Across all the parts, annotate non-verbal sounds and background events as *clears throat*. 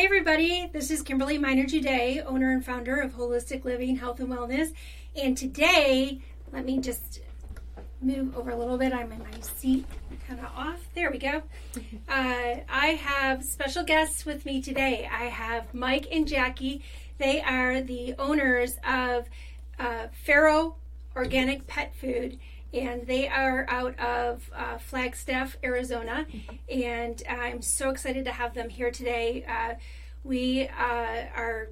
Hi, everybody. This is Kimberly Miner Day, owner and founder of Holistic Living Health and Wellness. And today, let me just move over a little bit. I'm in my seat, kind of off. There we go. *laughs* Uh, I have special guests with me today. I have Mike and Jackie. They are the owners of uh, Ferox Organic Pet Food and they are out of uh, Flagstaff, Arizona. And I'm so excited to have them here today. Uh, we uh, are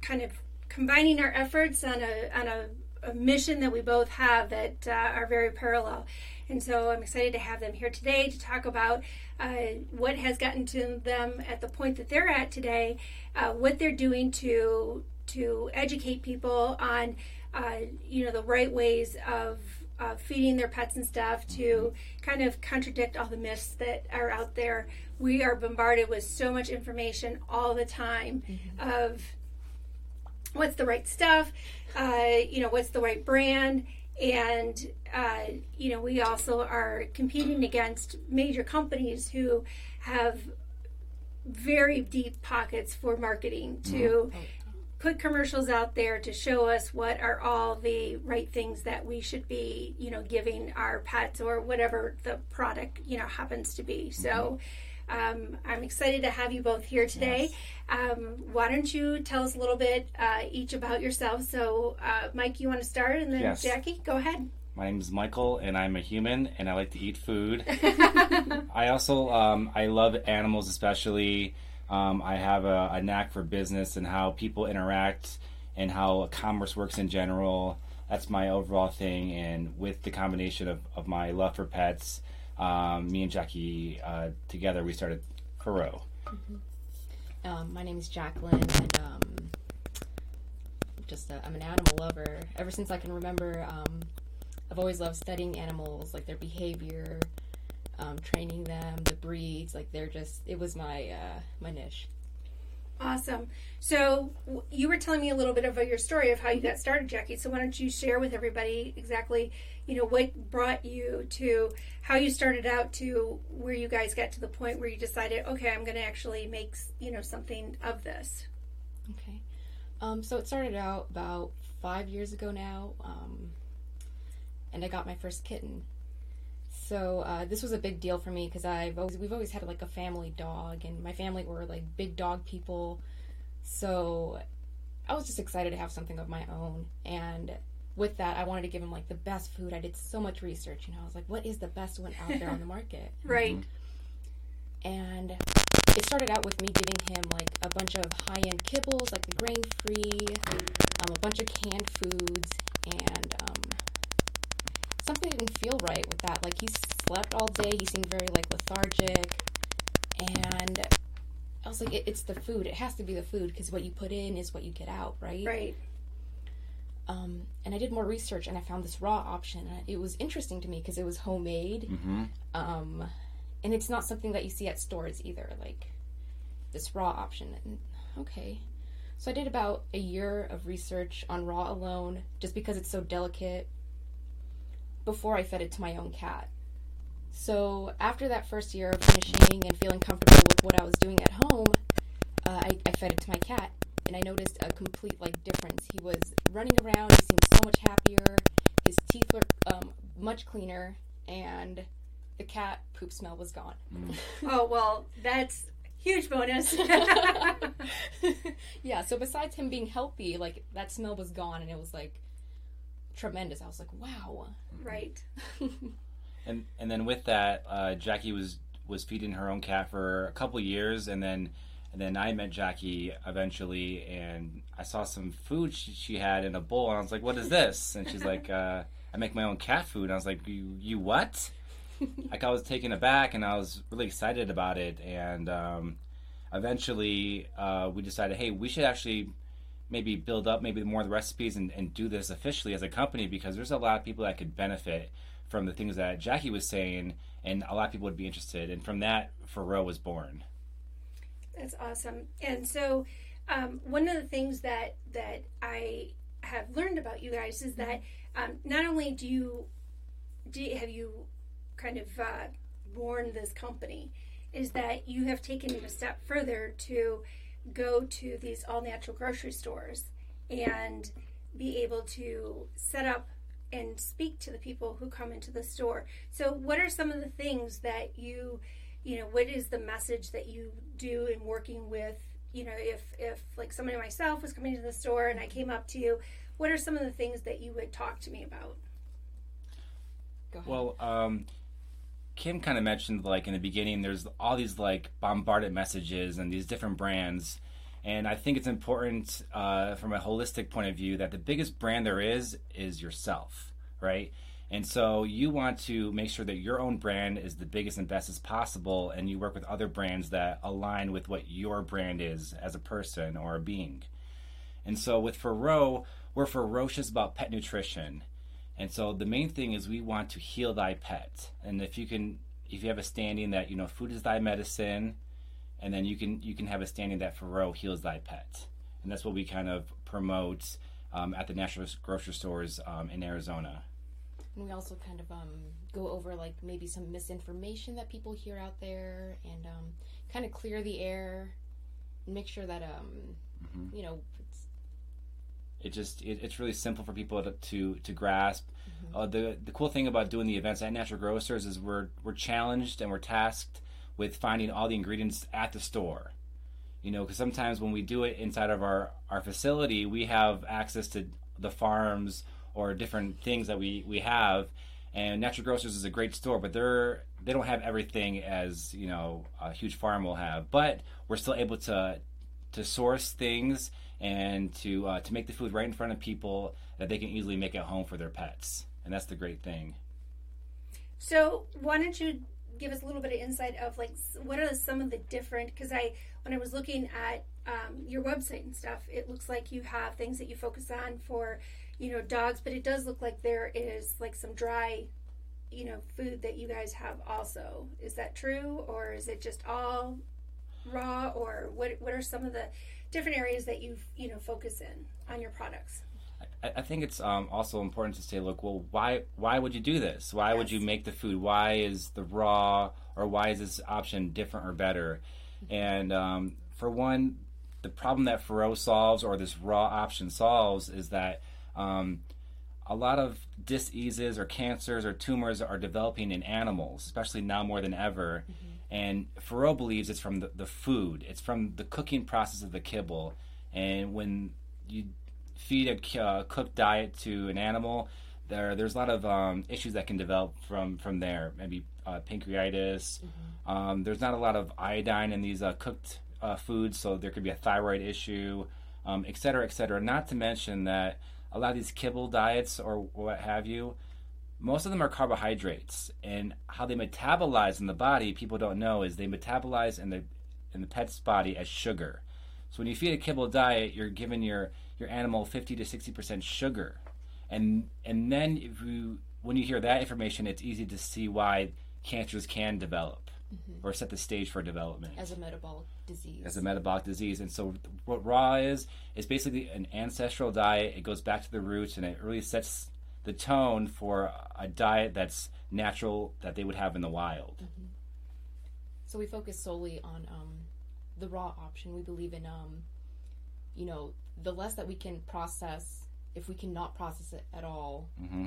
kind of combining our efforts on a on a, a mission that we both have that uh, are very parallel. And so I'm excited to have them here today to talk about uh, what has gotten to them at the point that they're at today, uh, what they're doing to to educate people on you know the right ways of uh, feeding their pets and stuff to kind of contradict all the myths that are out there. We are bombarded with so much information all the time mm-hmm. of what's the right stuff, uh, you know, what's the right brand. And, uh, you know, we also are competing against major companies who have very deep pockets for marketing to mm-hmm put commercials out there to show us what are all the right things that we should be, you know, giving our pets or whatever the product, you know, happens to be. So um, I'm excited to have you both here today. Yes. Um, why don't you tell us a little bit uh, each about yourself? So, uh, Mike, you want to start, and then yes. Jackie, go ahead. My name is Michael, and I'm a human, and I like to eat food. *laughs* I also um, I love animals, especially. Um, I have a, a, knack for business and how people interact and how commerce works in general. That's my overall thing. And with the combination of, of my love for pets, um, me and Jackie uh, together, we started Ferox. Mm-hmm. Um, my name is Jacqueline, and um, just i am an animal lover. Ever since I can remember, um, I've always loved studying animals, like their behavior, um, training them, the breeds. Like they're just, it was my uh, my niche. Awesome. So you were telling me a little bit about your story of how you got started, Jackie. So why don't you share with everybody exactly, you know, what brought you to how you started out to where you guys got to the point where you decided, okay, I'm going to actually make, you know, something of this. Okay. Um, so it started out about five years ago now, um, and I got my first kitten. So uh, this was a big deal for me because I've always we've always had like a family dog, and my family were like big dog people. So I was just excited to have something of my own, and with that, I wanted to give him like the best food. I did so much research, you know. I was like, what is the best one out there on the *laughs* market? right. And it started out with me giving him like a bunch of high end kibbles, like the grain free, um, a bunch of canned foods, and um, something didn't feel right with that. Like he slept all day. He seemed very like lethargic, and I was like, it, "It's the food. It has to be the food because what you put in is what you get out, right?" Right. Um, and I did more research, and I found this raw option. It was interesting to me because it was homemade, mm-hmm. um, and it's not something that you see at stores either. Like this raw option. And, okay. So I did about a year of research on raw alone, just because it's so delicate before I fed it to my own cat. So after that first year of finishing and feeling comfortable with what I was doing at home, uh, I, I fed it to my cat, and I noticed a complete like difference. He was running around. He seemed so much happier. His teeth were um, much cleaner, and the cat poop smell was gone. Mm. oh well, that's huge bonus. *laughs* *laughs* yeah. So besides him being healthy, like that smell was gone, and it was like tremendous. I was like, wow. Right. *laughs* and and then with that, uh, Jackie was was feeding her own cat for a couple years, and then and then I met Jackie eventually, and I saw some food she, she had in a bowl, and I was like, "What is this?" *laughs* And she's like, uh, "I make my own cat food." And I was like, "You you what?" *laughs* like I was taken aback, and I was really excited about it, and um, eventually uh, we decided, hey, we should actually maybe build up maybe more of the recipes and, and do this officially as a company because there's a lot of people that could benefit from the things that Jackie was saying, and a lot of people would be interested. And from that, Ferox was born. That's awesome. And so, um, one of the things that that I have learned about you guys is that um, not only do you, do have you kind of uh, born this company, is that you have taken it a step further to go to these all natural grocery stores and be able to set up and speak to the people who come into the store. So, what are some of the things that you, you know, what is the message that you do in working with, you know, if if like somebody myself was coming to the store and I came up to you, what are some of the things that you would talk to me about? Go ahead. Well, um, Kim kind of mentioned like in the beginning, there's all these like bombarded messages and these different brands. And I think it's important uh, from a holistic point of view that the biggest brand there is is yourself, right? And so you want to make sure that your own brand is the biggest and best as possible, and you work with other brands that align with what your brand is as a person or a being. And so with Ferox, we're ferocious about pet nutrition. And so the main thing is we want to heal thy pet. And if you can if you have a standing that, you know, food is thy medicine, and then you can you can have a standing that Ferox heals thy pet. And that's what we kind of promote um, at the national grocery stores um, in Arizona. And we also kind of um, go over like maybe some misinformation that people hear out there, and um, kind of clear the air, and make sure that um, Mm-hmm. you know, it's, it just it, it's really simple for people to to, to grasp. Uh, the the cool thing about doing the events at Natural Grocers is we're we're challenged and we're tasked with finding all the ingredients at the store. You know, because sometimes when we do it inside of our our facility, we have access to the farms or different things that we we have. And Natural Grocers is a great store, but they're they don't have everything as you know a huge farm will have. But we're still able to to source things and to uh, to make the food right in front of people that they can easily make at home for their pets, and that's the great thing. So, why don't you give us a little bit of insight of like what are some of the different? Because I, when I was looking at um, your website and stuff, it looks like you have things that you focus on for, you know, dogs, but it does look like there is like some dry, you know, food that you guys have also. Is that true, or is it just all raw, or what? What are some of the different areas that you you know focus in on your products? I, I think it's um, also important to say, look, well, why why would you do this? Why would you make the food? Why is the raw or why is this option different or better? And um, for one, the problem that Ferox solves or this raw option solves is that um, a lot of diseases or cancers or tumors are developing in animals, especially now more than ever. And Ferox believes it's from the, the food, it's from the cooking process of the kibble. And when you feed a uh, cooked diet to an animal, there there's a lot of um, issues that can develop from from there. Maybe uh, pancreatitis. Um, there's not a lot of iodine in these uh, cooked uh, foods, so there could be a thyroid issue, um, et cetera, et cetera. Not to mention that a lot of these kibble diets or what have you, most of them are carbohydrates, and how they metabolize in the body, people don't know, is they metabolize in the in the pet's body as sugar. So when you feed a kibble diet, you're giving your your animal 50 to 60 percent sugar, and and then if you when you hear that information, it's easy to see why cancers can develop mm-hmm. or set the stage for development as a metabolic disease. as a metabolic disease. And so, what raw is is basically an ancestral diet. It goes back to the roots, and it really sets the tone for a diet that's natural that they would have in the wild. So we focus solely on um, the raw option. We believe in, um, you know, the less that we can process, if we cannot process it at all, hmm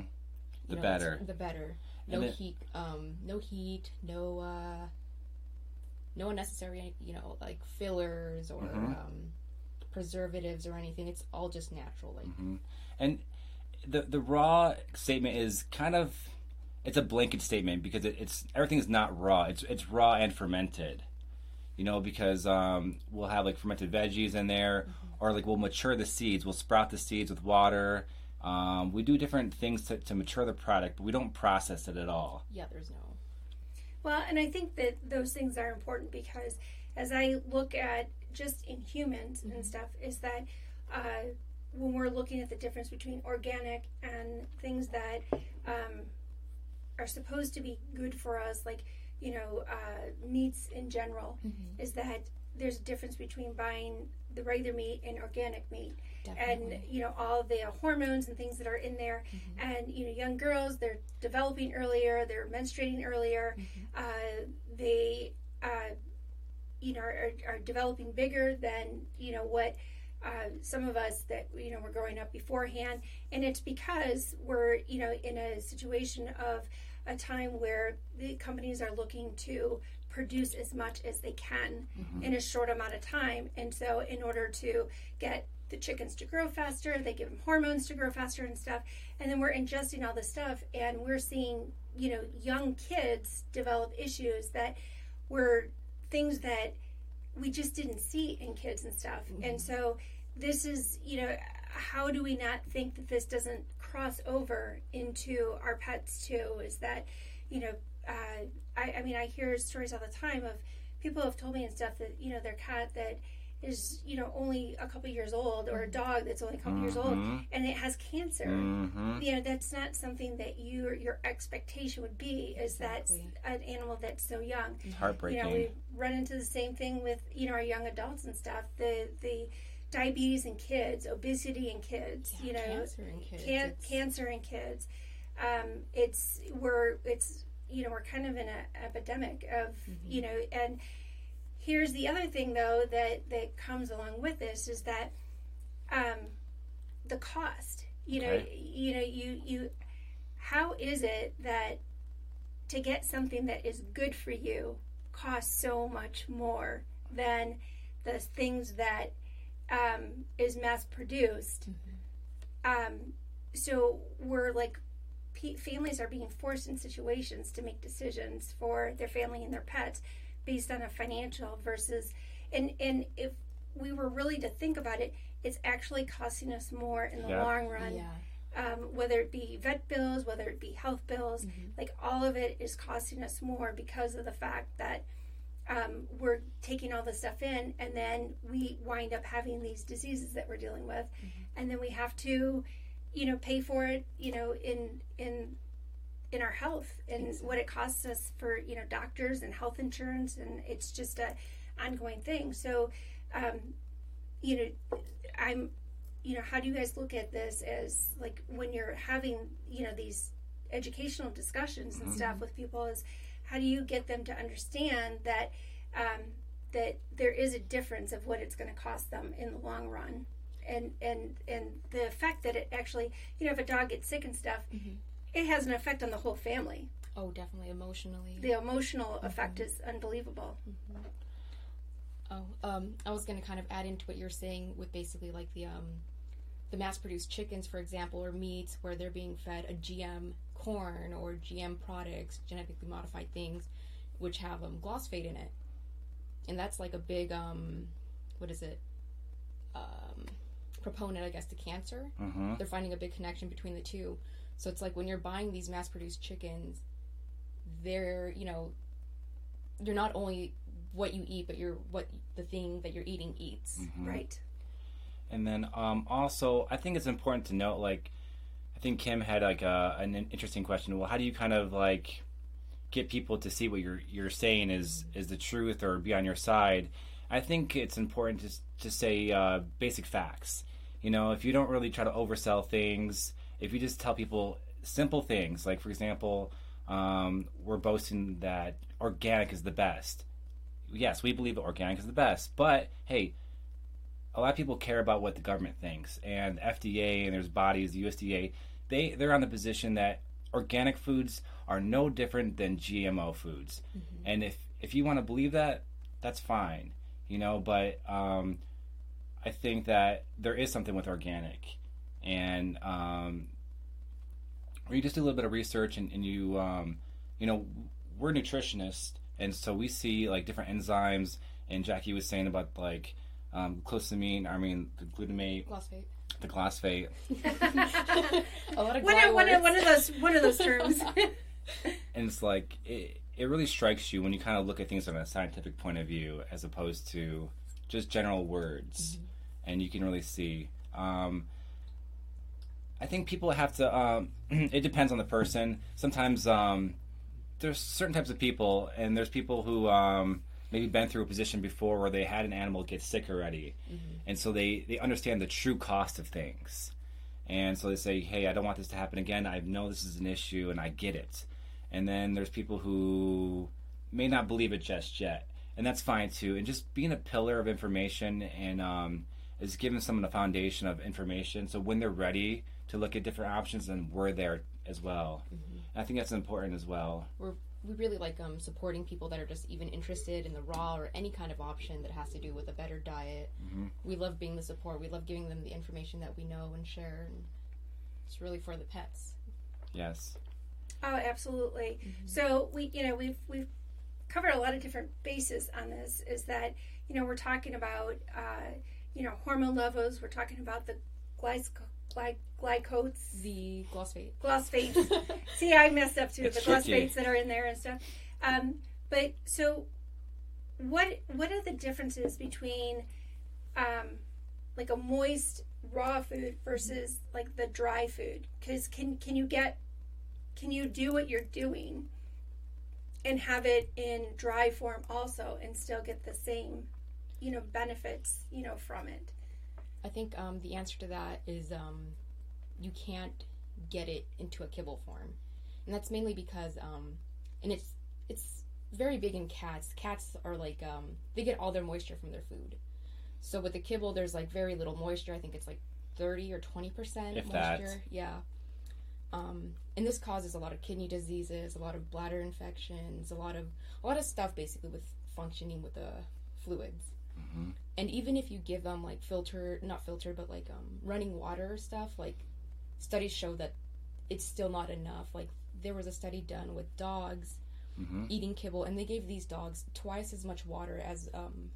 The know, better. The better. No then- heat. Um, no heat. No. Uh, no unnecessary, you know, like fillers or Mhm. um, preservatives or anything. It's all just natural. Like hmm And the the raw statement is kind of it's a blanket statement because it, it's everything's not raw. It's it's raw and fermented. You know, because um, we'll have like fermented veggies in there, or like we'll mature the seeds. We'll sprout the seeds with water. Um, we do different things to, to mature the product, but we don't process it at all. yeah, there's no. Well, and I think that those things are important because as I look at just in humans and stuff, is that uh, when we're looking at the difference between organic and things that um, are supposed to be good for us, like, you know, uh, meats in general, is that there's a difference between buying the regular meat and organic meat. Definitely. and you know all the hormones and things that are in there. And you know young girls they're developing earlier they're menstruating earlier. Uh, they uh, you know are, are developing bigger than you know what uh, some of us that you know were growing up beforehand, and it's because we're you know in a situation of a time where the companies are looking to produce as much as they can Mm-hmm. in a short amount of time, and so in order to get the chickens to grow faster, they give them hormones to grow faster and stuff, and then we're ingesting all this stuff, and we're seeing you know young kids develop issues that were things that we just didn't see in kids and stuff. And so this is, you know, how do we not think that this doesn't cross over into our pets too? Is that, you know, uh, I, I mean, I hear stories all the time of people have told me and stuff that, you know, their cat that is, you know, only a couple years old or a dog that's only a couple years old Mhm. and it has cancer Mm-hmm. you know that's not something that you your expectation would be is that an animal that's so young It's heartbreaking. you know we run into the same thing with you know our young adults and stuff the the diabetes in kids obesity in kids you know cancer in kids. can- it's- cancer in kids um, it's we're it's you know we're kind of in an epidemic of Mm-hmm. you know and here's the other thing though that that comes along with this is that um, the cost you know Okay. you know you you how is it that to get something that is good for you costs so much more than the things that um, is mass produced um, so we're like pe- families are being forced in situations to make decisions for their family and their pets based on a financial versus and and if we were really to think about it it's actually costing us more in the Yeah. long run Yeah. um, whether it be vet bills whether it be health bills like all of it is costing us more because of the fact that um, we're taking all this stuff in and then we wind up having these diseases that we're dealing with and then we have to you know pay for it you know in in in our health and what it costs us for you know doctors and health insurance and it's just a ongoing thing. So um, you know i'm you know how do you guys look at this as like when you're having you know these educational discussions and stuff with people is how do you get them to understand that um, that there is a difference of what it's going to cost them in the long run? And and and the fact that it actually you know if a dog gets sick and stuff it has an effect on the whole family Oh, definitely emotionally. the emotional effect is unbelievable Oh, um, I was going to kind of add into what you're saying with basically like the um, the mass-produced chickens, for example, or meats where they're being fed a GM corn or GM products, genetically modified things, which have um, glyphosate in it, and that's like a big um, what is it? Um, proponent, I guess, to cancer. Mm-hmm. They're finding a big connection between the two. So it's like when you're buying these mass-produced chickens, they're you know, you're not only what you eat, but you're what the thing that you're eating eats. right And then um, also, I think it's important to note, like, I think Kim had like a, an interesting question. Well, how do you kind of like get people to see what you're you're saying is is the truth or be on your side? I think it's important to to say uh, basic facts. You know, if you don't really try to oversell things, if you just tell people simple things, like for example, um, we're boasting that organic is the best. Yes, we believe that organic is the best, but hey, a lot of people care about what the government thinks, and FDA and there's bodies, the USDA, they they're on the position that organic foods are no different than GMO foods, and if if you want to believe that, that's fine, you know. But um, I think that there is something with organic, and um, when you just do a little bit of research and, and you um, you know we're nutritionists, and so we see like different enzymes, and Jackie was saying about like um, glucosamine, I mean the glutamate, Glyphosate. the glyphosate, *laughs* A lot of one gly of, one, of, one of those one of those terms? *laughs* And it's like it, it really strikes you when you kind of look at things from a scientific point of view as opposed to just general words. And you can really see. Um, i think people have to um, *clears throat* it depends on the person. Sometimes um, there's certain types of people and there's people who um, maybe been through a position before where they had an animal get sick already. And so they they understand the true cost of things. And so they say hey i don't want this to happen again. I know this is an issue and i get it. And then there's people who may not believe it just yet. And that's fine too. And just being a pillar of information and um, is giving someone a foundation of information. So when they're ready to look at different options, and we're there as well. Mm-hmm. I think that's important as well. We're we really like um, supporting people that are just even interested in the raw or any kind of option that has to do with a better diet. Mhm. We love being the support. We love giving them the information that we know and share. And it's really for the pets. Yes. Oh, absolutely. So we, you know, we've we've covered a lot of different bases on this. Is that you know we're talking about uh, you know hormone levels. We're talking about the glyco, gly, glycotes, The glossphate. glyphosates. *laughs* See, I messed up too. It's the tricky. glyphosates that are in there and stuff. Um, but so, what what are the differences between um, like a moist raw food versus like the dry food? Because can can you get can you do what you're doing and have it in dry form also and still get the same you know benefits you know from it? I think um, the answer to that is um, you can't get it into a kibble form, and that's mainly because, um, and it's it's very big in cats. Cats are like um, they get all their moisture from their food. So with the kibble, there's like very little moisture. I think it's like thirty or twenty percent If moisture. that. Yeah. Um, and this causes a lot of kidney diseases, a lot of bladder infections, a lot of a lot of stuff basically with functioning with the fluids hmm and even if you give them like filter not filter but like um, running water stuff like studies show that it's still not enough like there was a study done with dogs hmm eating kibble and they gave these dogs twice as much water as um,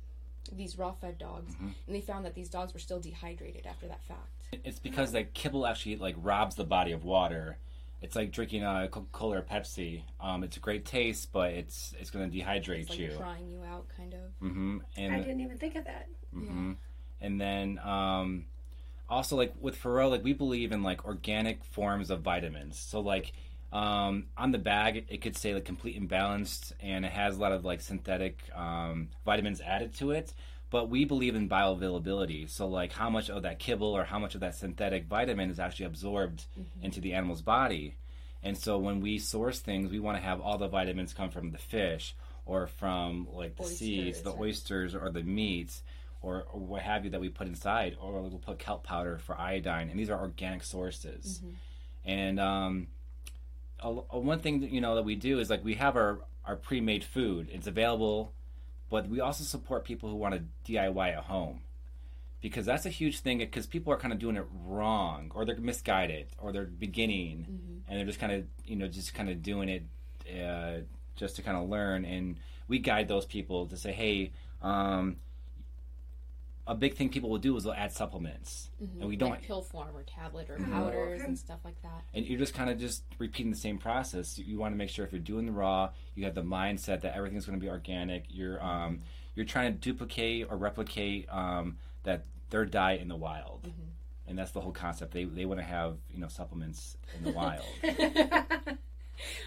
these raw fed dogs Mhm. and they found that these dogs were still dehydrated after that fact It's because the kibble actually like robs the body of water. It's like drinking a Coca Cola or Pepsi. Um, it's a great taste, but it's it's going to dehydrate it's like you. crying you out kind of Mm-hmm. I And didn't even think of that. Mm-hmm. And then um, also like with Ferox, like we believe in like organic forms of vitamins. So like um, on the bag, it could say like complete and balanced, and it has a lot of like synthetic um, vitamins added to it. But we believe in bioavailability. So like how much of that kibble or how much of that synthetic vitamin is actually absorbed into the animal's body. And so when we source things, we want to have all the vitamins come from the fish or from like the seeds, the or- oysters or the meats or, or what have you that we put inside, or we'll put kelp powder for iodine, and these are organic sources. And um, a, a one thing that you know that we do is like we have our our pre-made food. It's available, but we also support people who want to DIY at home because that's a huge thing. Because people are kind of doing it wrong, or they're misguided, or they're beginning, and they're just kind of you know just kind of doing it uh, just to kind of learn. And we guide those people to say, hey. Um, a big thing people will do is they'll add supplements, and we don't like pill form or tablet or Mhm. powders Okay. and stuff like that and you're just kind of just repeating the same process. You, want to make sure if you're doing the raw, you have the mindset that everything's going to be organic. You're um, you're trying to duplicate or replicate um, that their diet in the wild, and that's the whole concept. They they want to have you know supplements in the wild. *laughs* *laughs*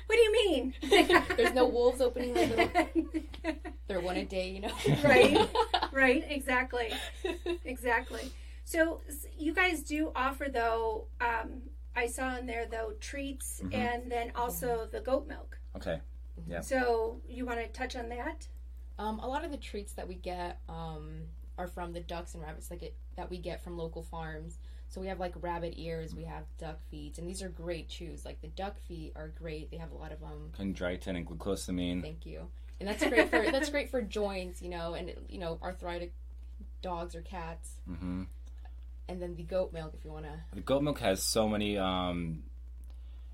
what do you mean? *laughs* there's no wolves opening their little *laughs* they're one a day you know right, *laughs* right, exactly, exactly. So you guys do offer though. Um, I saw in there though treats Mhm. and then also the goat milk. Okay, Yeah. So you want to touch on that? Um, a lot of the treats that we get um, are from the ducks and rabbits like it, that we get from local farms. So we have like rabbit ears, we have duck feet, and these are great chews. Like the duck feet are great. They have a lot of um. chondroitin and glucosamine. Thank you. And that's great for that's great for joints, you know, and you know arthritic dogs or cats. hmm And then the goat milk, if you want to. The goat milk has so many. Um,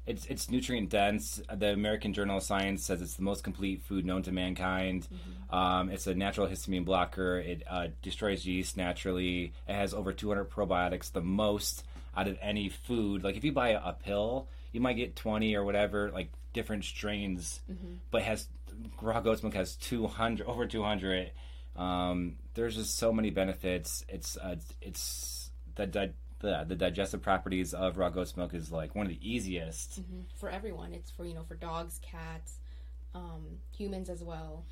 it's it's nutrient dense. The American Journal of Science says it's the most complete food known to mankind. Um, it's a natural histamine blocker. It uh, destroys yeast naturally. It has over 200 probiotics, the most out of any food. Like if you buy a, pill, you might get 20 or whatever, like different strains. But has raw goat's milk has 200 over 200. Um, there's just so many benefits. It's uh, it's the, di- the the digestive properties of raw goat's milk is like one of the easiest. For everyone, it's for you know for dogs, cats, um, humans as well.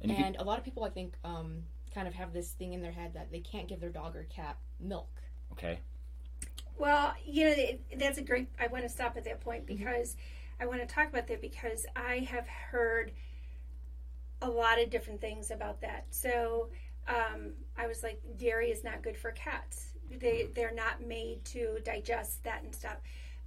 And you can- a lot of people, I think, um, kind of have this thing in their head that they can't give their dog or cat milk. okay. Well, you know, that's a great. I want to stop at that point because I want to talk about that because I have heard a lot of different things about that. So um, I was like, dairy is not good for cats. They they're not made to digest that and stuff.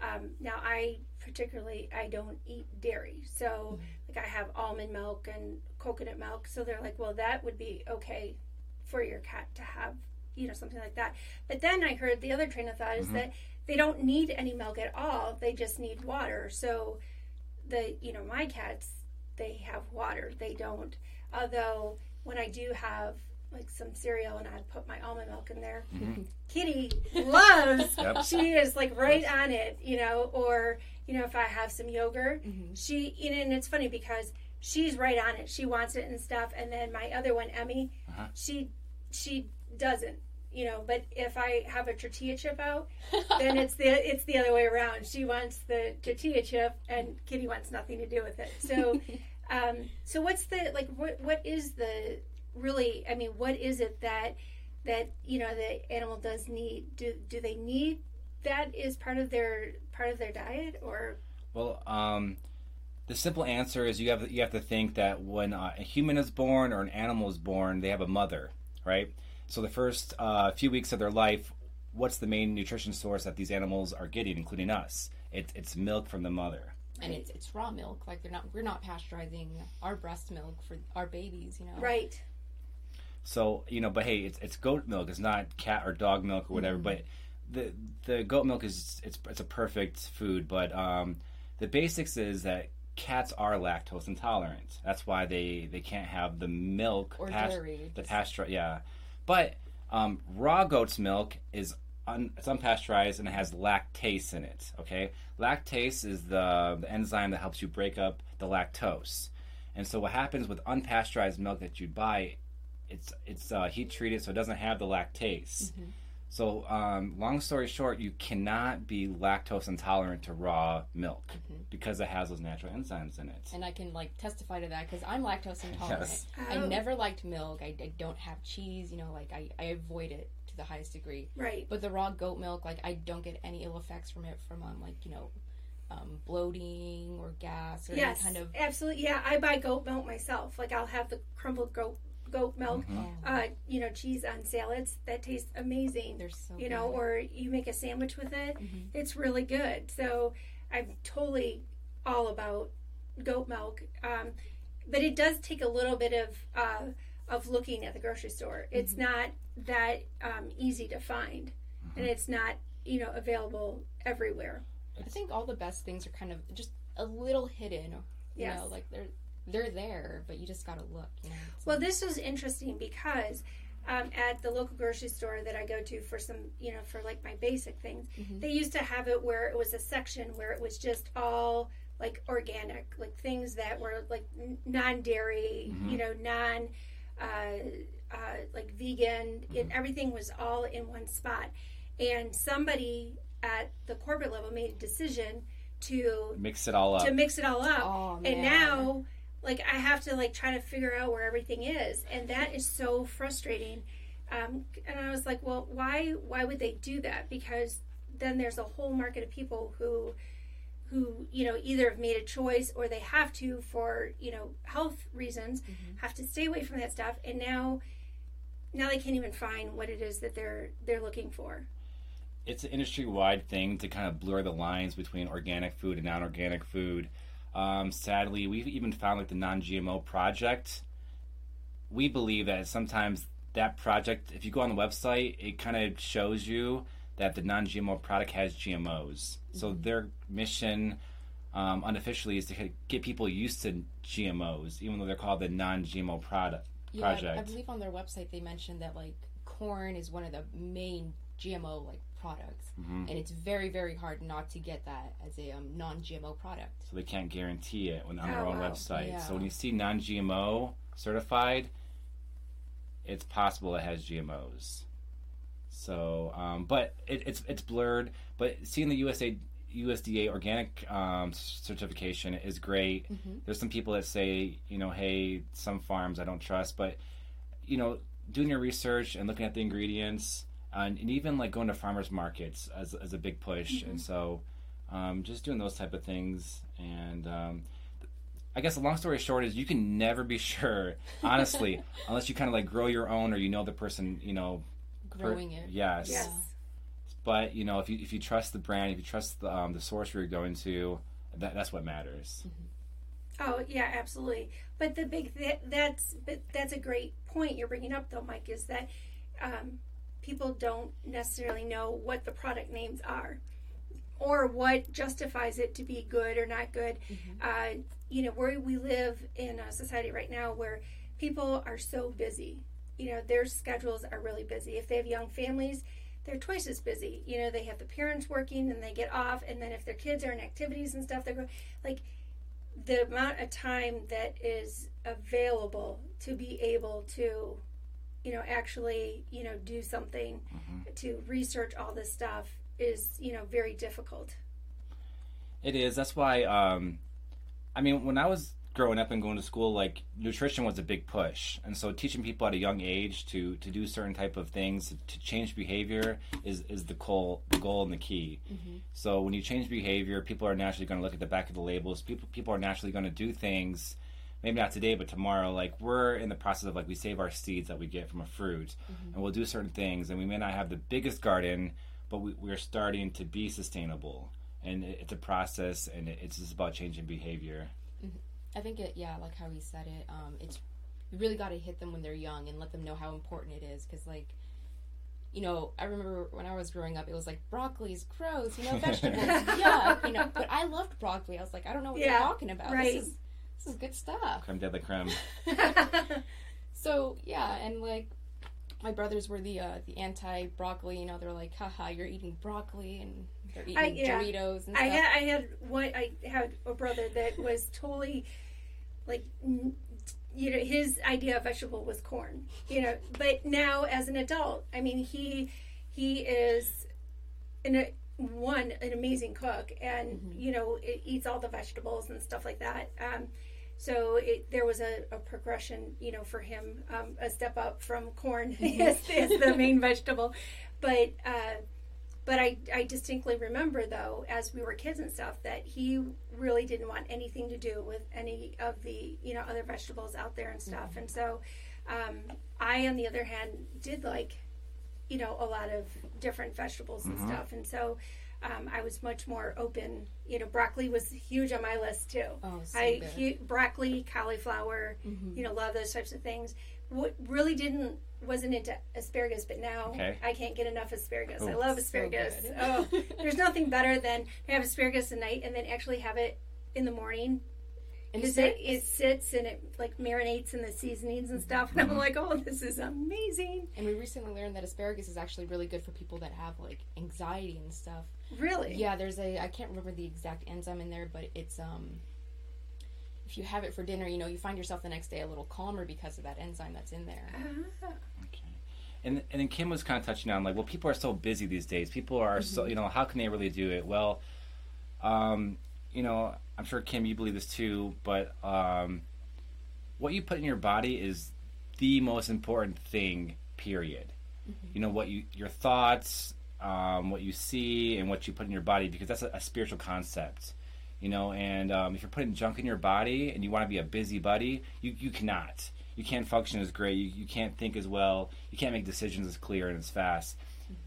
Um, now I particularly I don't eat dairy, so like I have almond milk and coconut milk. So they're like, well, that would be okay for your cat to have, you know, something like that. But then I heard the other train of thought is that they don't need any milk at all. They just need water. So the you know my cats they have water. They don't. Although when I do have like some cereal and I put my almond milk in there, Kitty loves. *laughs* Yep. She is like right on it, you know. Or you know if I have some yogurt, she you know, and it's funny because she's right on it. She wants it and stuff. And then my other one, Emmy, Uh-huh. she she doesn't. You know, but if I have a tortilla chip out, *laughs* then it's the it's the other way around. She wants the tortilla chip, and Kitty wants nothing to do with it. So, *laughs* um, so what's the like? What what is the really? I mean, what is it that that you know the animal does need? Do do they need that is part of their part of their diet or Well, um, the simple answer is you have you have to think that when uh, a human is born or an animal is born, they have a mother, right? So the first uh, few weeks of their life, what's the main nutrition source that these animals are getting, including us? It's it's milk from the mother. and it's it's raw milk. Like they're not we're not pasteurizing our breast milk for our babies. You know. right? So you know, but hey, it's it's goat milk. It's not cat or dog milk or whatever. But the the goat milk is it's it's a perfect food. But um, the basics is that cats are lactose intolerant. That's why they they can't have the milk Or pas- dairy. The pasture, yeah. But um, raw goat's milk is un, it's unpasteurized and it has lactase in it. Okay, lactase is the, the enzyme that helps you break up the lactose. And so what happens with unpasteurized milk that you buy, it's it's uh, heat treated so it doesn't have the lactase. So um, long story short, you cannot be lactose intolerant to raw milk because it has those natural enzymes in it. And I can like testify to that because I'm lactose *laughs* intolerant. Yes. I Oh. never liked milk. I, I don't have cheese. You know, like I, I avoid it to the highest degree. Right. But the raw goat milk, like I don't get any ill effects from it, from um, like you know, um, bloating or gas or Yes, any kind of. absolutely. Yeah, I buy goat milk myself. Like I'll have the crumbled goat goat milk, Oh, uh, you know, cheese on salads. That tastes amazing. they're so you know, good. or you make a sandwich with it. Mhm. It's really good. So I'm totally all about goat milk. Um, but it does take a little bit of uh, of looking at the grocery store. It's not that um, easy to find, and it's not you know available everywhere. I think all the best things are kind of just a little hidden. You Yes. know, like they're they're there, but you just gotta look. You know. Well, like- this was interesting because um, at the local grocery store that I go to for some, you know, for like my basic things, Mhm. they used to have it where it was a section where it was just all like organic, like things that were like non-dairy, Mhm. you know, non, uh, uh, like vegan, and everything was all in one spot. And somebody at the corporate level made a decision to Mix it all up. to mix it all up oh man. and now like i have to like try to figure out where everything is and that is so frustrating um, and i was like well why why would they do that because then there's a whole market of people who who you know either have made a choice or they have to for you know health reasons Mhm. have to stay away from that stuff and now now they can't even find what it is that they're they're looking for it's an industry wide thing to kind of blur the lines between organic food and non organic food. Um, sadly, we've even found like the non GMO project. We believe that sometimes that project, if you go on the website, it kind of shows you that the non GMO product has GMOs. So their mission um, unofficially is to get people used to GMOs, even though they're called the non GMO product. Yeah, I- I, project. believe on their website they mentioned that like corn is one of the main GMO like products, Mhm. and it's very very hard not to get that as a um, non-GMO product. so they can't guarantee it when on their Oh, own wow. website. Yeah. So when you see non-GMO certified, it's possible it has GMOs. So, um, but it, it's it's blurred. But seeing the USA USDA organic um, certification is great. Mhm. There's some people that say, you know, hey, some farms I don't trust, but you know, doing your research and looking at the ingredients, and, and even like going to farmers markets as, as a big push. And so, um, just doing those type of things, and um, I guess the long story short is you can never be *laughs* sure, honestly, *laughs* unless you kind of like grow your own or you know the person, you know, per- Growing it. Yes. Yes. But you know, if you if you trust the brand, if you trust the um, the source you're going to, that that's what matters. Oh yeah, absolutely. But the big th- that's but that's a great point you're bringing up though, Mike. Is that um, people don't necessarily know what the product names are, or what justifies it to be good or not good. Uh, you know, where we live in a society right now where people are so busy. You know, their schedules are really busy. If they have young families, they're twice as busy. You know, they have the parents working and they get off, and then if their kids are in activities and stuff, they're like the amount of time that is available to be able to you know actually you know do something to research all this stuff is you know very difficult It is. That's why. Um, I mean, when I was growing up and going to school, like nutrition was a big push, and so teaching people at a young age to to do certain type of things to change behavior is is the goal, the goal and the key. So when you change behavior, people are naturally going to look at the back of the labels. People people are naturally going to do things. Maybe not today, but tomorrow. Like we're in the process of like we save our seeds that we get from a fruit, and we'll do certain things. And we may not have the biggest garden, but we, we're starting to be sustainable. And it, it's a process, and it, it's just about changing behavior. I think it, yeah, like how he said it. Um, it's you really got to hit them when they're young and let them know how important it is. Because like, you know, I remember when I was growing up, it was like broccoli's gross, you know, vegetables, *laughs* yuck, you know. But I loved broccoli. I was like, I don't know what Yeah, you're talking about. right. This is this is good stuff. Creme de la creme. *laughs* So yeah, and like my brothers were the uh, the anti broccoli. You know, they're like, haha, you're eating broccoli and they're eating I- yeah. Doritos and I had I had one I had a brother that was totally like n- you know his idea of vegetable was corn you know but now as an adult I mean he he is in a one an amazing cook and you know it eats all the vegetables and stuff like that. Um, so it, there was a, a progression you know for him um, a step up from corn *laughs* as, the *laughs* main vegetable. But uh, but I, I distinctly remember though as we were kids and stuff that he really didn't want anything to do with any of the you know other vegetables out there and stuff. And so um, i on the other hand did like you know a lot of different vegetables and stuff and so um, i was much more open you know broccoli was huge on my list too Oh, so I good. hu- broccoli, cauliflower, you know, love those types of things. What really didn't wasn't into asparagus, but now Okay. I can't get enough asparagus. I love asparagus. good. *laughs* oh, there's nothing better than to have asparagus at night and then actually have it in the morning And because it, it sits and it like marinates in the seasonings and stuff. And I'm like, oh, this is amazing. And we recently learned that asparagus is actually really good for people that have like anxiety and stuff. Really? Yeah, there's a I can't remember the exact enzyme in there, but it's um if you have it for dinner, you know, you find yourself the next day a little calmer because of that enzyme that's in there. Ah, And and then Kim was kind of touching on like, well, people are so busy these days. People are so you know, how can they really do it? Well, um, you know, I'm sure Kim, you believe this too, but um, what you put in your body is the most important thing. Period. You know what you your thoughts, um, what you see, and what you put in your body because that's a, a spiritual concept. You know, and um, if you're putting junk in your body and you want to be a busybody, you you cannot. You can't function as great. You, you can't think as well. You can't make decisions as clear and as fast.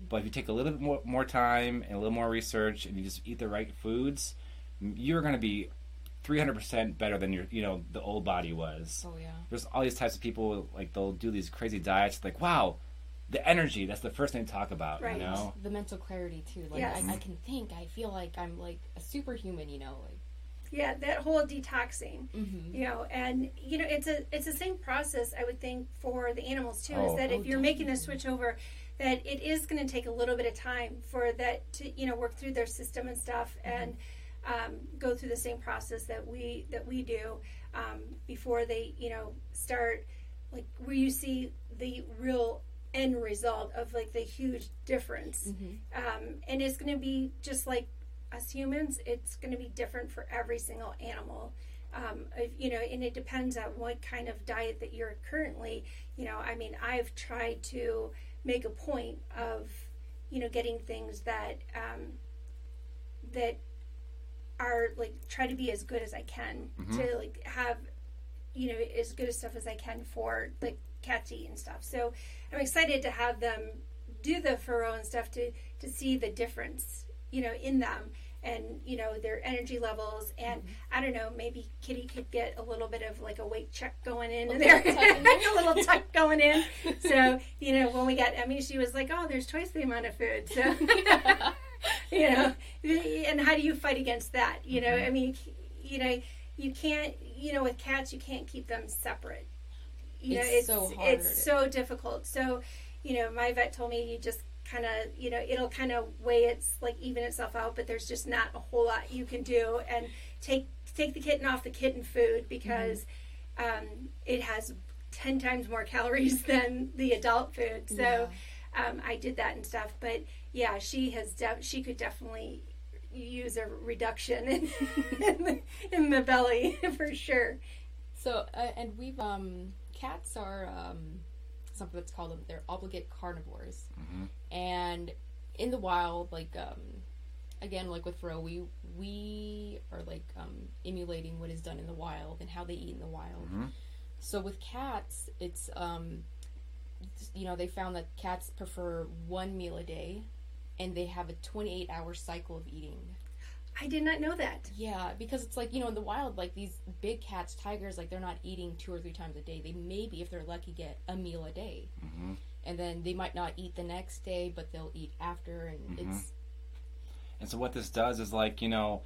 But if you take a little bit more, more time and a little more research and you just eat the right foods, you're going to be 300% better than your, you know, the old body was. Oh yeah. There's all these types of people, like, they'll do these crazy diets. Like, wow, the energy. That's the first thing to talk about, Right. you know? The mental clarity too. Like Yes. I, I can think. I feel like I'm like a superhuman. You know, like yeah, that whole detoxing. mm-hmm. you know and you know it's a it's the same process i would think for the animals too Oh. is that Oh, if you're making a switch over that it is going to take a little bit of time for that to you know work through their system and stuff and um, go through the same process that we that we do um, before they you know start like where you see the real end result of like the huge difference. Um, and it's going to be just like us humans it's going to be different for every single animal. Um, you know and it depends on what kind of diet that you're currently you know i mean i've tried to make a point of you know getting things that um, that are like try to be as good as I can mm-hmm. to like have you know as good of stuff as I can for like cats eat and stuff. So I'm excited to have them do the Ferox and stuff to to see the difference you know in them and you know their energy levels. And mm-hmm. I don't know maybe Kitty could get a little bit of like a weight check going in A there. little tuck in *laughs* a little tuck going in. *laughs* So you know when we got Emmy she was like oh there's twice the amount of food. So *laughs* you know? And how do you fight against that? You know I mean you know you can't you know with cats you can't keep them separate. You know It's it's so it's so difficult. So you know my vet told me you just kind of you know it'll kind of weigh its like even itself out but there's just not a whole lot you can do. And take take the kitten off the kitten food because Mm-hmm. um, it has 10 times more calories *laughs* than the adult food. So um, i did that and stuff but yeah she has def- she could definitely use a reduction in, in, the, in the belly *laughs* for sure. So, uh, and we've um, cats are um, something that's called them they're obligate carnivores, and in the wild, like um, again, like with Fro, we we are like um, emulating what is done in the wild and how they eat in the wild. So with cats, it's um, you know they found that cats prefer one meal a day, and they have a twenty-eight hour cycle of eating. i did not know that Yeah, because it's like you know in the wild, like these big cats, tigers, like they're not eating two or three times a day. They maybe, if they're lucky, get a meal a day, mm-hmm. and then they might not eat the next day, but they'll eat after, and mm-hmm. it's And so what this does is like, you know,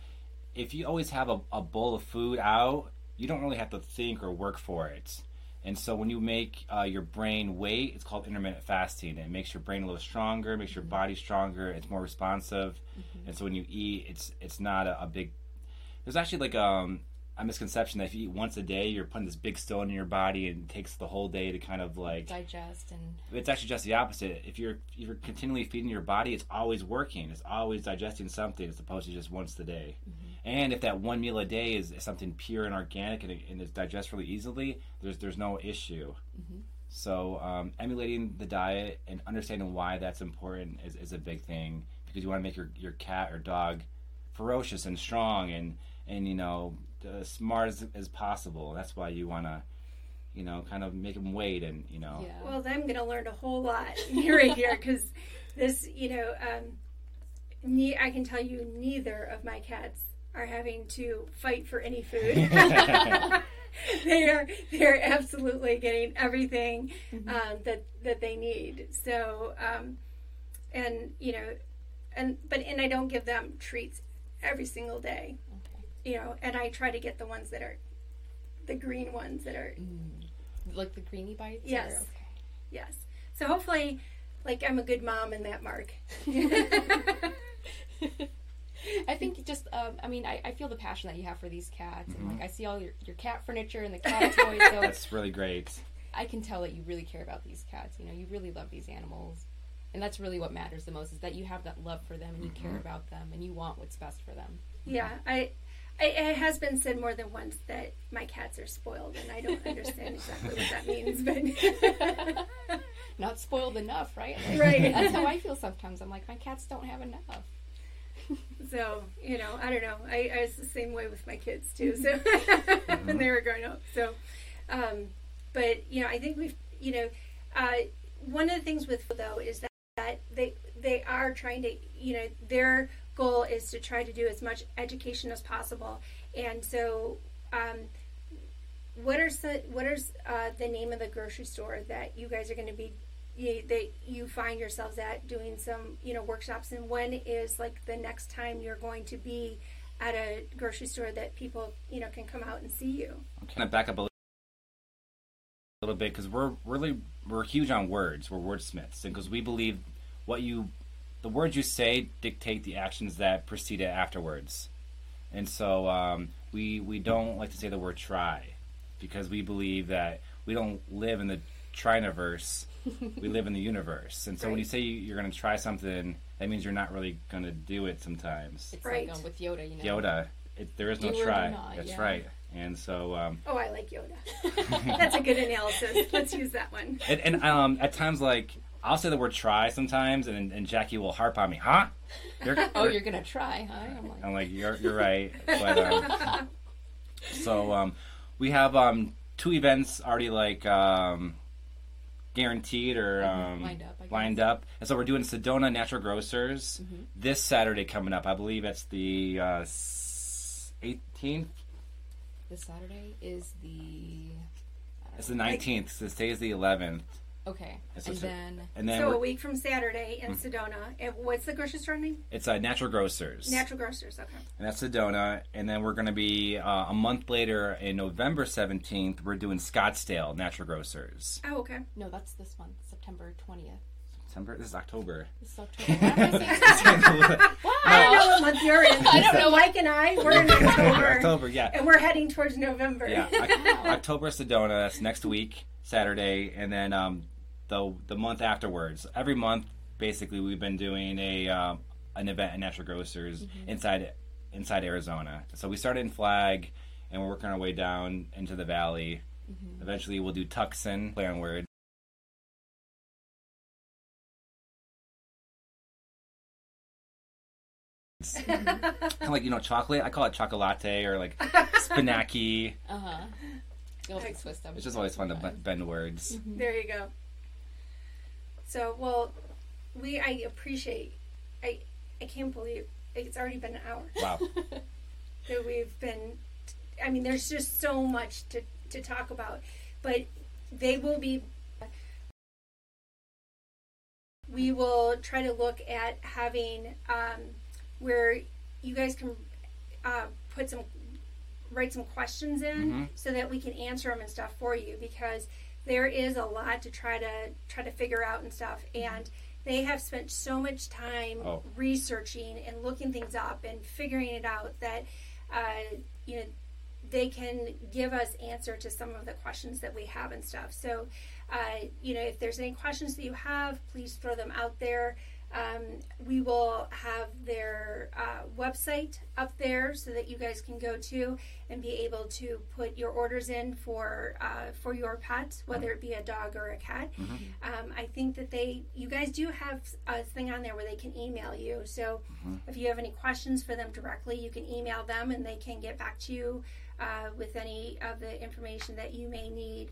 if you always have a, a bowl of food out, you don't really have to think or work for it. And so when you make uh, your brain wait, it's called intermittent fasting. It makes your brain a little stronger, makes your body stronger, it's more responsive. And so when you eat, it's it's not a, a big. There's actually like um, a misconception that if you eat once a day, you're putting this big stone in your body and it takes the whole day to kind of like digest and it's actually just the opposite. If you're if you're continually feeding your body, it's always working. It's always digesting something as opposed to just once a day. And if that one meal a day is, is something pure and organic and, it, and it's digests really easily, there's there's no issue. So um, emulating the diet and understanding why that's important is, is a big thing because you want to make your, your cat or dog ferocious and strong and and you know as smart as, as possible. That's why you want to you know kind of make them wait and you know yeah. Well, I'm going to learn a whole lot right *laughs* here because this, you know, um, ne- I can tell you neither of my cats are having to fight for any food. *laughs* *laughs* they are they are absolutely getting everything um, that that they need. So, um, and you know, and but and I don't give them treats every single day. Okay. You know, and I try to get the ones that are the green ones that are like the greeny bites. Yes. okay. Yes. So hopefully, like I'm a good mom in that, Mark. *laughs* *laughs* I think just, um, I mean, I, I feel the passion that you have for these cats, and like I see all your, your cat furniture and the cat *laughs* toys, so that's really great. I can tell that you really care about these cats. You know, you really love these animals, and that's really what matters the most is that you have that love for them and you care about them and you want what's best for them. yeah, I, I. It has been said more than once that my cats are spoiled, and I don't *laughs* understand exactly what that means, but Not spoiled enough, right? Like, Right. That's how I feel sometimes. I'm like, my cats don't have enough. *laughs* so you know, I don't know. I, I was the same way with my kids too. So *laughs* *laughs* when they were growing up, so. Um, but you know, I think we've you know, uh, one of the things with though is that, that they they are trying to you know their goal is to try to do as much education as possible, and so. Um, what are what is uh, the name of the grocery store that you guys are going to be you, that you find yourselves at doing some you know workshops and when is like the next time you're going to be at a grocery store that people you know can come out and see you I'm kind of back up a little bit because we're really we're huge on words. We're wordsmiths, and because we believe what you, the words you say dictate the actions that precede it afterwards. And so um, we we don't like to say the word try because we believe that we don't live in the Triniverse. We live in the universe, and so when you say you- you're going to try something, that means you're not really going to do it sometimes. It's Right. like um, with Yoda, you know. Yoda, it, there is no Do or do try. not, That's yeah. right. And so um, oh i like yoda *laughs* that's a good analysis let's use that one and, and um, at times like I'll say the word try sometimes, and, and Jackie will harp on me, huh? You're, *laughs* oh, you're gonna try, huh? I'm like, I'm like you're you're right. But, um, *laughs* so um, we have um, two events already like um, guaranteed or um, lined up. Lined up, and so we're doing Sedona Natural Grocers mm-hmm. this Saturday coming up. I believe it's the uh, 18th. This Saturday is the. It's the 19th. So today is the 11th. Okay. And, and then, and then so a week from Saturday in mm-hmm. Sedona. And what's the grocery store name? It's uh, Natural Grocers. Natural Grocers. Okay. And that's Sedona. And then we're going to be uh, a month later in November seventeenth. We're doing Scottsdale Natural Grocers. Oh, okay. No, that's this month, September twentieth. September. This is October. This is October. I *laughs* *laughs* don't know what month you're in. *laughs* I don't know. Mike and I, we're in October. October, yeah. And we're heading towards November. Yeah, October Sedona. That's next week, Saturday, and then um, the the month afterwards. Every month, basically, we've been doing a um, an event at Natural Grocers mm-hmm. inside inside Arizona. So we started in Flag, and we're working our way down into the valley. Mm-hmm. Eventually, we'll do Tucson, play on word. *laughs* kind of like you know chocolate. I call it chocolate or like spinacky. Uh huh. It's just always fun to bend words. Mm-hmm. There you go. So, well, we I appreciate. I I can't believe it's already been an hour. Wow. *laughs* that we've been. I mean, there's just so much to to talk about, but they will be. We will try to look at having um, where you guys can uh, put some write some questions in mm-hmm. so that we can answer them and stuff for you because there is a lot to try to try to figure out and stuff. And they have spent so much time oh. researching and looking things up and figuring it out that uh, you know they can give us answer to some of the questions that we have and stuff. So uh, you know if there's any questions that you have please throw them out there um, we will have their uh, website up there so that you guys can go to and be able to put your orders in for uh, for your pet, whether it be a dog or a cat. Mm-hmm. Um, I think that they, you guys do have a thing on there where they can email you. So mm-hmm. if you have any questions for them directly, you can email them and they can get back to you uh, with any of the information that you may need.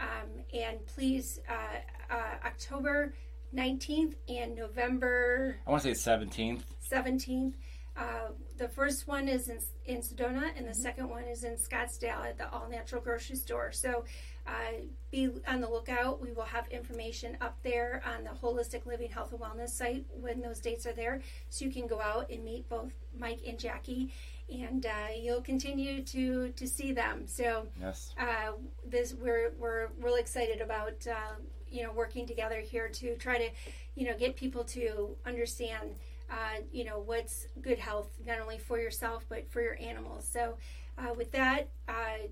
Um, and please, uh, uh, October 19th and November I want to say 17th. 17th. Uh, the first one is in, in Sedona, and the mm-hmm. second one is in Scottsdale at the All Natural Grocery Store. So uh, be on the lookout. We will have information up there on the Holistic Living Health and Wellness site when those dates are there, so you can go out and meet both Mike and Jackie, and uh, you'll continue to to see them. So yes, uh, this we're we're really excited about uh, you know working together here to try to you know get people to understand uh, you know what's good health not only for yourself but for your animals so uh, with that uh,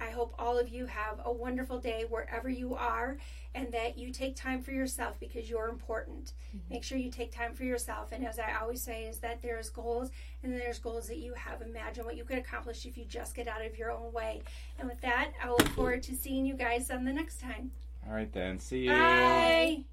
I hope all of you have a wonderful day wherever you are and that you take time for yourself because you're important. Mm-hmm. Make sure you take time for yourself. And as I always say, is that there's goals and there's goals that you have. Imagine what you could accomplish if you just get out of your own way. And with that, I look forward to seeing you guys on the next time. All right then. See you. Bye.